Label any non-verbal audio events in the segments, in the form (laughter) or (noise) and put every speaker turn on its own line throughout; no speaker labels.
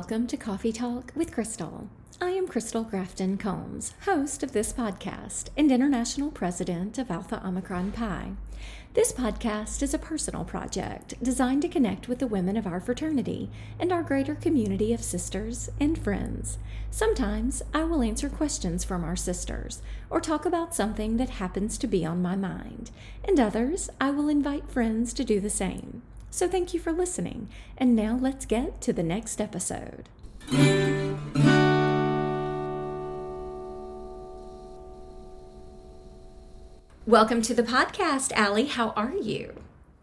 welcome to Coffee Talk with Crystal. I am Crystal Grafton Combs, host of this podcast and international president of Alpha Omicron Pi. This podcast is a personal project designed to connect with the women of our fraternity and our greater community of sisters and friends. Sometimes I will answer questions from our sisters or talk about something that happens to be on my mind, and others I will invite friends to do the same. So thank you for listening, and now let's get to the next episode. Welcome to the podcast, Aly. How are you?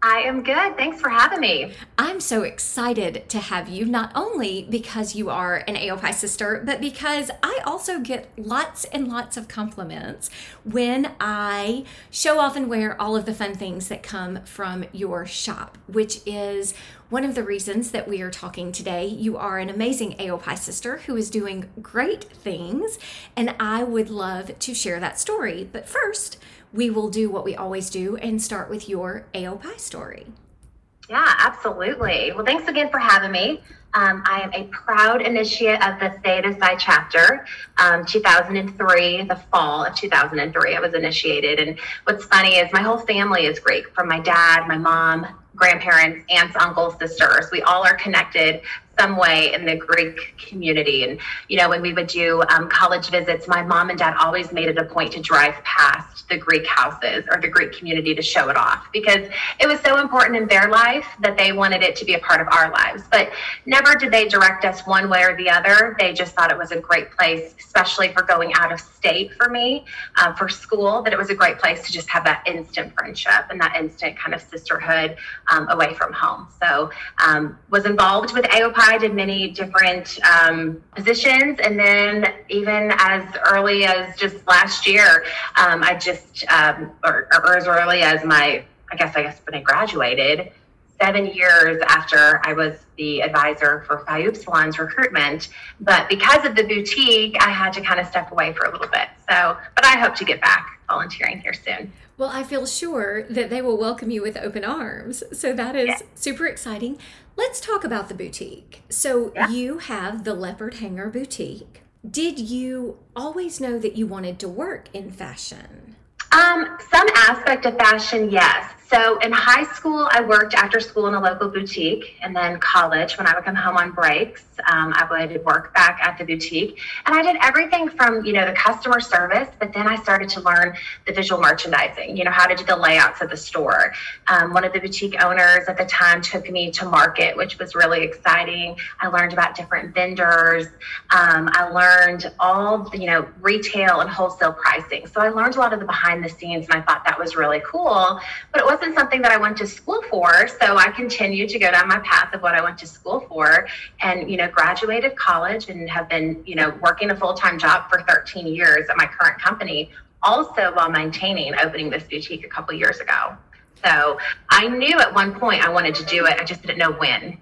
I am good. Thanks for having me.
I'm so excited to have you, not only because you are an AOPI sister, but because I also get lots and lots of compliments when I show off and wear all of the fun things that come from your shop, which is one of the reasons that we are talking today. You are an amazing AOPI sister who is doing great things, and I would love to share that story. But first, we will do what we always do and start with your AOPI story.
Yeah, absolutely. Well, thanks again for having me. Um, I am a proud initiate of the Theta Psi chapter. Um, 2003, the fall of 2003, I was initiated. And what's funny is my whole family is Greek from my dad, my mom, grandparents, aunts, uncles, sisters. We all are connected some way in the Greek community. And, you know, when we would do um, college visits, my mom and dad always made it a point to drive past the Greek houses or the Greek community to show it off because it was so important in their life that they wanted it to be a part of our lives. But never did they direct us one way or the other. They just thought it was a great place, especially for going out of state for me, uh, for school, that it was a great place to just have that instant friendship and that instant kind of sisterhood um, away from home. So um, was involved with AOPI did many different um, positions, and then even as early as just last year, um, I just um, or, or, as early as my, I guess, I guess when I graduated, seven years after I was the advisor for Phi Upsilon's recruitment. But because of the boutique, I had to kind of step away for a little bit. So, but I hope to get back volunteering here soon.
Well, I feel sure that they will welcome you with open arms. So that is yeah. super exciting. Let's talk about the boutique. So yeah. you have the Leopard Hanger Boutique. Did you always know that you wanted to work in fashion?
Um, some aspect of fashion, yes. So in high school, I worked after school in a local boutique, and then college, when I would come home on breaks, um, I would work back at the boutique. And I did everything from you know the customer service, but then I started to learn the visual merchandising. You know how to do the layouts of the store. Um, one of the boutique owners at the time took me to market, which was really exciting. I learned about different vendors. Um, I learned all the, you know retail and wholesale pricing. So I learned a lot of the behind the scenes, and I thought that was really cool. But it was wasn't something that I went to school for. So I continued to go down my path of what I went to school for and, you know, graduated college and have been, you know, working a full time job for 13 years at my current company, also while maintaining opening this boutique a couple years ago. So I knew at one point I wanted to do it, I just didn't know when.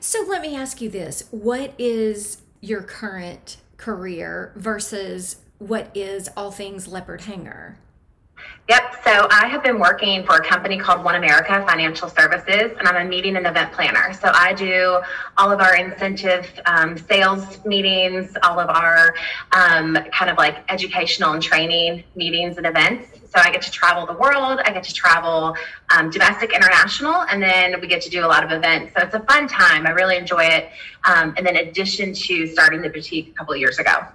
So let me ask you this what is your current career versus what is all things leopard hanger?
Yep. So I have been working for a company called One America Financial Services, and I'm a meeting and event planner. So I do all of our incentive um, sales meetings, all of our um, kind of like educational and training meetings and events. So I get to travel the world. I get to travel um, domestic, international, and then we get to do a lot of events. So it's a fun time. I really enjoy it. Um, and then, addition to starting the boutique a couple years ago.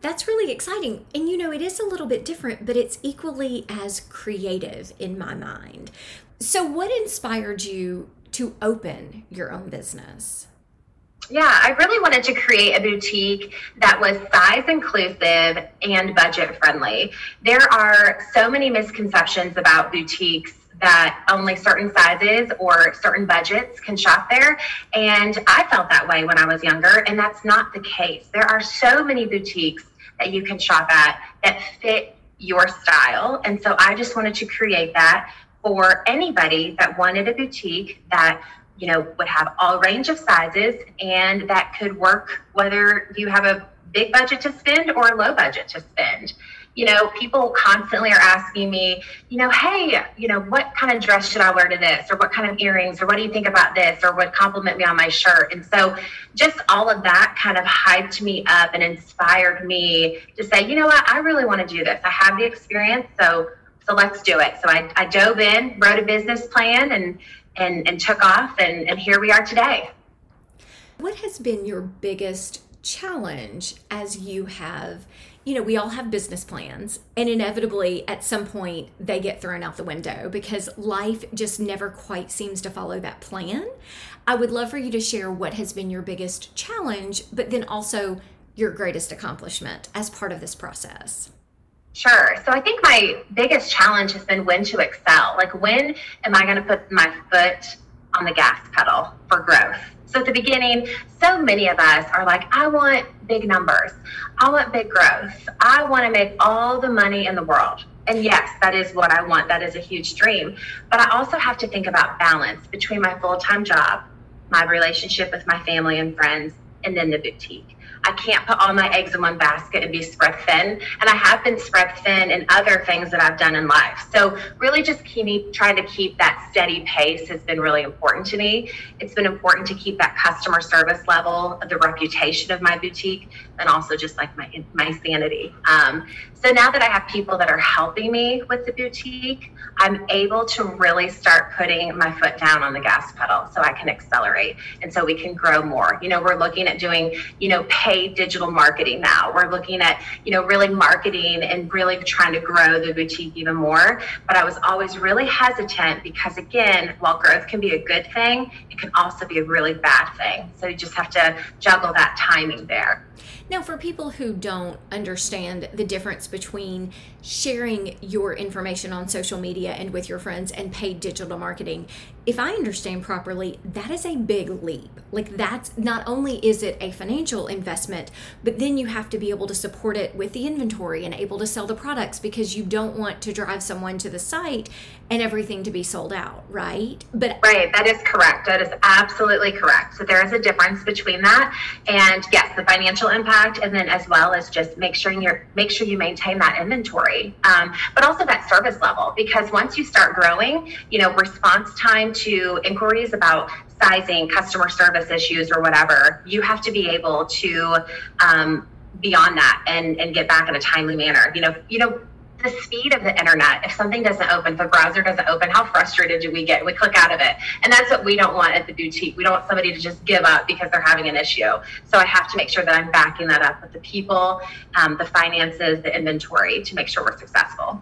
That's really exciting. And you know, it is a little bit different, but it's equally as creative in my mind. So, what inspired you to open your own business?
Yeah, I really wanted to create a boutique that was size inclusive and budget friendly. There are so many misconceptions about boutiques that only certain sizes or certain budgets can shop there. And I felt that way when I was younger, and that's not the case. There are so many boutiques that you can shop at that fit your style. And so I just wanted to create that for anybody that wanted a boutique that you know would have all range of sizes and that could work whether you have a big budget to spend or a low budget to spend you know, people constantly are asking me, you know, hey, you know, what kind of dress should I wear to this? Or what kind of earrings? Or what do you think about this? Or what compliment me on my shirt? And so just all of that kind of hyped me up and inspired me to say, you know what, I really want to do this. I have the experience. So so let's do it. So I, I dove in, wrote a business plan and and and took off and, and here we are today.
What has been your biggest challenge as you have you know, we all have business plans, and inevitably at some point they get thrown out the window because life just never quite seems to follow that plan. I would love for you to share what has been your biggest challenge, but then also your greatest accomplishment as part of this process.
Sure. So I think my biggest challenge has been when to excel. Like, when am I going to put my foot on the gas pedal for growth? So at the beginning, so many of us are like, I want big numbers. I want big growth. I want to make all the money in the world. And yes, that is what I want. That is a huge dream. But I also have to think about balance between my full time job, my relationship with my family and friends, and then the boutique. I can't put all my eggs in one basket and be spread thin. And I have been spread thin in other things that I've done in life. So really just keep, trying to keep that steady pace has been really important to me. It's been important to keep that customer service level, the reputation of my boutique, and also just like my, my sanity. Um, so now that I have people that are helping me with the boutique, I'm able to really start putting my foot down on the gas pedal so I can accelerate and so we can grow more. You know, we're looking at doing, you know, paid digital marketing now. We're looking at, you know, really marketing and really trying to grow the boutique even more. But I was always really hesitant because, again, while growth can be a good thing, it can also be a really bad thing. So you just have to juggle that timing there.
Now, for people who don't understand the difference between sharing your information on social media and with your friends and paid digital marketing, if I understand properly, that is a big leap. Like, that's not only is it a financial investment, but then you have to be able to support it with the inventory and able to sell the products because you don't want to drive someone to the site and everything to be sold out, right?
But right, that is correct. That is absolutely correct. So there is a difference between that and yes, the financial impact, and then as well as just make sure you make sure you maintain that inventory, um, but also that service level because once you start growing, you know, response time to inquiries about sizing, customer service issues, or whatever, you have to be able to um, beyond that and and get back in a timely manner. You know, you know the speed of the internet. If something doesn't open, the browser doesn't open, how frustrated do we get? We click out of it. And that's what we don't want at the boutique. We don't want somebody to just give up because they're having an issue. So I have to make sure that I'm backing that up with the people, um, the finances, the inventory to make sure we're successful.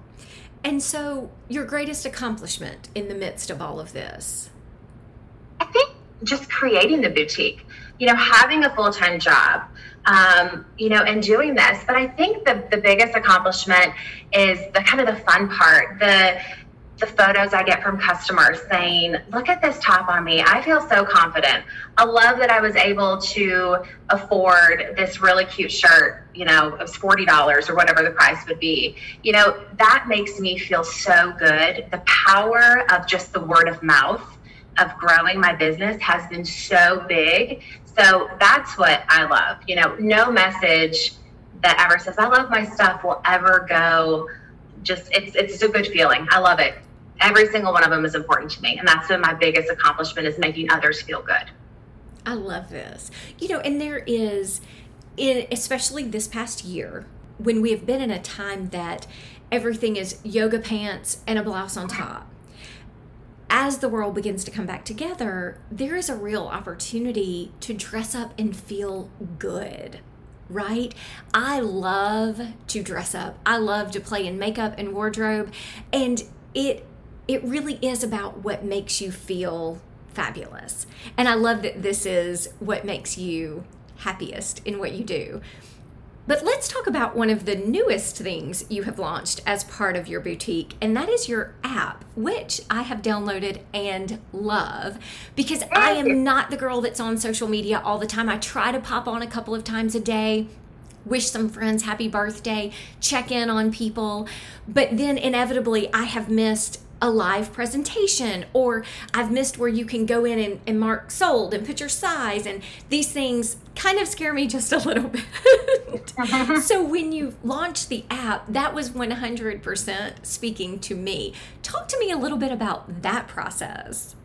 And so, your greatest accomplishment in the midst of all of this?
I think just creating the boutique, you know, having a full time job um, you know, and doing this. But I think the, the biggest accomplishment is the kind of the fun part, the the photos I get from customers saying, look at this top on me. I feel so confident. I love that I was able to afford this really cute shirt, you know, it was $40 or whatever the price would be. You know, that makes me feel so good. The power of just the word of mouth of growing my business has been so big. So that's what I love. You know, no message that ever says I love my stuff will ever go. Just it's it's a good feeling. I love it. Every single one of them is important to me, and that's been my biggest accomplishment is making others feel good.
I love this. You know, and there is, in especially this past year, when we have been in a time that everything is yoga pants and a blouse on top as the world begins to come back together, there is a real opportunity to dress up and feel good, right? I love to dress up. I love to play in makeup and wardrobe, and it it really is about what makes you feel fabulous. And I love that this is what makes you happiest in what you do. But let's talk about one of the newest things you have launched as part of your boutique, and that is your app, which I have downloaded and love because I ah! am not the girl that's on social media all the time. I try to pop on a couple of times a day, wish some friends happy birthday, check in on people, but then inevitably I have missed a live presentation or I've missed where you can go in and, and, mark sold and put your size and these things kind of scare me just a little bit. (laughs) so when you launched the app, that was 100% speaking to me. Talk to me a little bit about that process.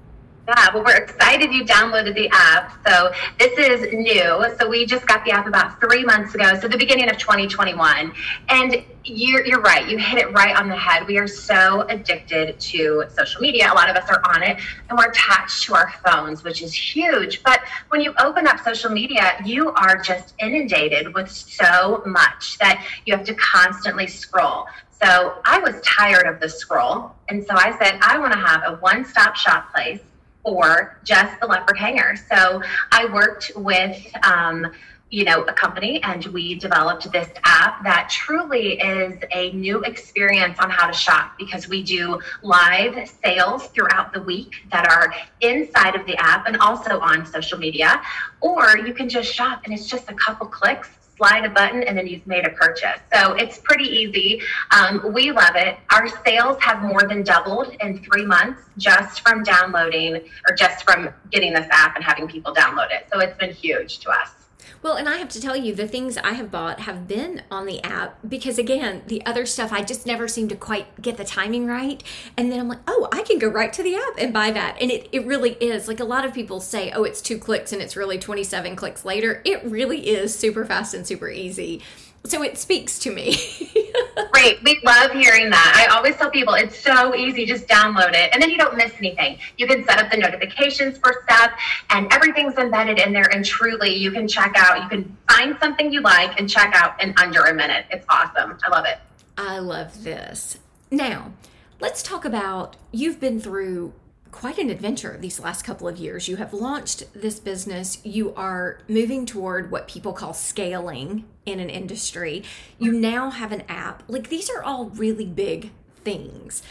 Yeah, well, we're excited you downloaded the app. So this is new. So we just got the app about three months ago, so the beginning of 2021. And you're, you're right. You hit it right on the head. We are so addicted to social media. A lot of us are on it, and we're attached to our phones, which is huge. But when you open up social media, you are just inundated with so much that you have to constantly scroll. So I was tired of the scroll. And so I said, I want to have a one stop shop place for just the leopard hanger. So I worked with, um, you know, a company and we developed this app that truly is a new experience on how to shop because we do live sales throughout the week that are inside of the app and also on social media. Or you can just shop and it's just a couple clicks slide a button and then you've made a purchase. So it's pretty easy. Um, we love it. Our sales have more than doubled in three months just from downloading or just from getting this app and having people download it. So it's been huge to us.
Well, and I have to tell you, the things I have bought have been on the app because, again, the other stuff I just never seem to quite get the timing right. And then I'm like, oh, I can go right to the app and buy that. And it, it really is. Like a lot of people say, oh, it's two clicks and it's really 27 clicks later. It really is super fast and super easy so it speaks to me. (laughs)
Great. We love hearing that. I always tell people it's so easy, just download it and then you don't miss anything. You can set up the notifications for stuff and everything's embedded in there and truly you can check out, you can find something you like and check out in under a minute. It's awesome. I love it.
I love this. Now, let's talk about you've been through quite an adventure these last couple of years. You have launched this business, you are moving toward what people call scaling in an industry. You now have an app. Like these are all really big things.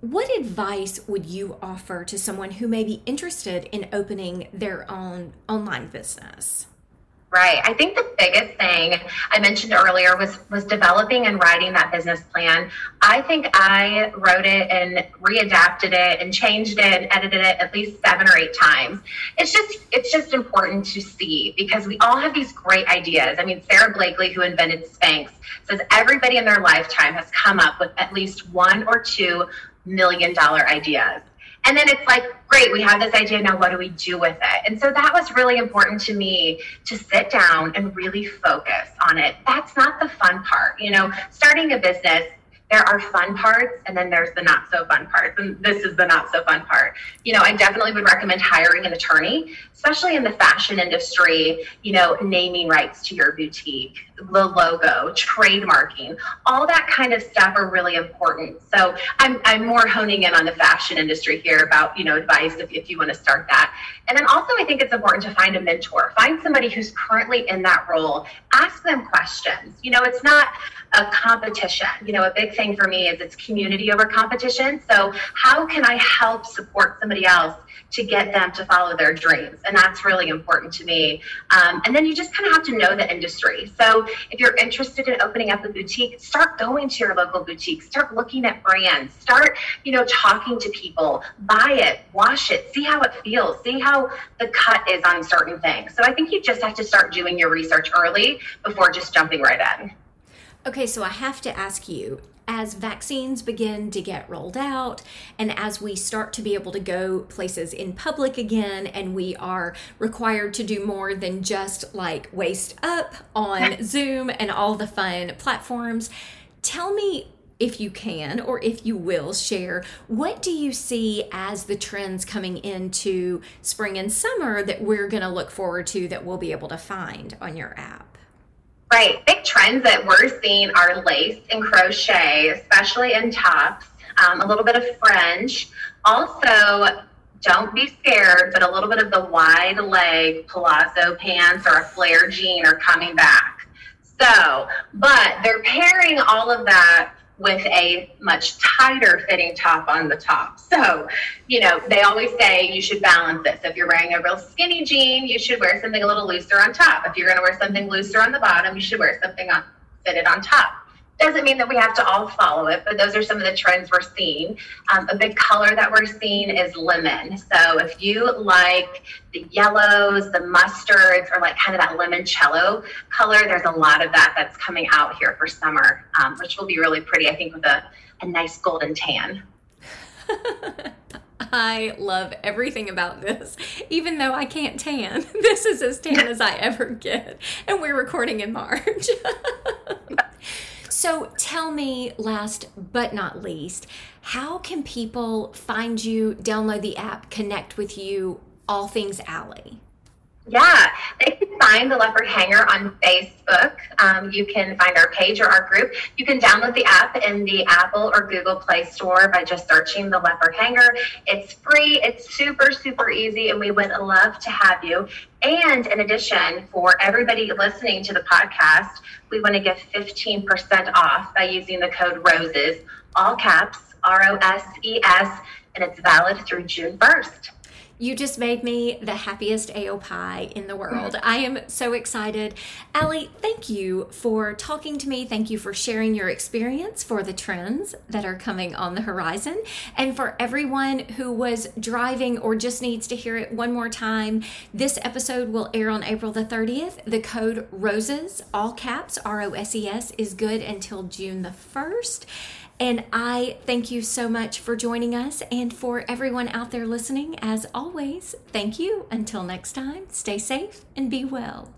What advice would you offer to someone who may be interested in opening their own online business?
Right. I think the biggest thing I mentioned earlier was was developing and writing that business plan. I think I wrote it and readapted it and changed it and edited it at least seven or eight times. It's just it's just important to see because we all have these great ideas. I mean, Sara Blakely, who invented Spanx, says everybody in their lifetime has come up with at least one or two million dollar ideas. And then it's like, great, we have this idea. Now, what do we do with it? And so that was really important to me to sit down and really focus on it. That's not the fun part. You know, starting a business there are fun parts and then there's the not so fun parts and this is the not so fun part. You know i definitely would recommend hiring an attorney especially in the fashion industry you know naming rights to your boutique the logo trademarking all that kind of stuff are really important. So i'm, I'm more honing in on the fashion industry here about you know advice if, if you want to start that. And then also i think it's important to find a mentor. Find somebody who's currently in that role. Ask them questions. You know it's not a competition. You know, a big thing for me is it's community over competition. So, how can I help support somebody else to get them to follow their dreams? And that's really important to me. Um, and then you just kind of have to know the industry. So, if you're interested in opening up a boutique, start going to your local boutique, start looking at brands, start, you know, talking to people, buy it, wash it, see how it feels, see how the cut is on certain things. So, I think you just have to start doing your research early before just jumping right in.
Okay, so I have to ask you as vaccines begin to get rolled out and as we start to be able to go places in public again and we are required to do more than just like waist up on Zoom and all the fun platforms, tell me if you can or if you will share what do you see as the trends coming into spring and summer that we're going to look forward to that we'll be able to find on your app
Right. Big trends that we're seeing are lace and crochet, especially in tops, um, a little bit of fringe. Also, don't be scared, but a little bit of the wide leg palazzo pants or a flare jean are coming back. So, but they're pairing all of that with a much tighter fitting top on the top. So, you know, they always say you should balance this. If you're wearing a real skinny jean, you should wear something a little looser on top. If you're going to wear something looser on the bottom, you should wear something on, fitted on top. Doesn't mean that we have to all follow it, but those are some of the trends we're seeing. Um, a big color that we're seeing is lemon. So if you like the yellows, the mustards, or like kind of that limoncello color, there's a lot of that that's coming out here for summer, um, which will be really pretty, I think, with a, a nice golden tan. (laughs)
I love everything about this, even though I can't tan. (laughs) This is as tan as I ever get, and we're recording in March. (laughs) so tell me, last but not least, how can people find you, download the app, connect with you, all things Aly?
Yeah, they can find the Leopard Hanger on Facebook. Um, you can find our page or our group. You can download the app in the Apple or Google Play Store by just searching the Leopard Hanger. It's free, it's super, super easy, and we would love to have you. And in addition, for everybody listening to the podcast, we want to give 15% off by using the code ROSES, all caps, R O S E S, and it's valid through June 1st.
You just made me the happiest AOPI in the world. Mm-hmm. I am so excited. Aly, thank you for talking to me. Thank you for sharing your experience for the trends that are coming on the horizon. And for everyone who was driving or just needs to hear it one more time, this episode will air on April the 30th. The code ROSES, all caps, R O S E S, is good until June the 1st. And I thank you so much for joining us. And for everyone out there listening, as always, thank you. Until next time, stay safe and be well.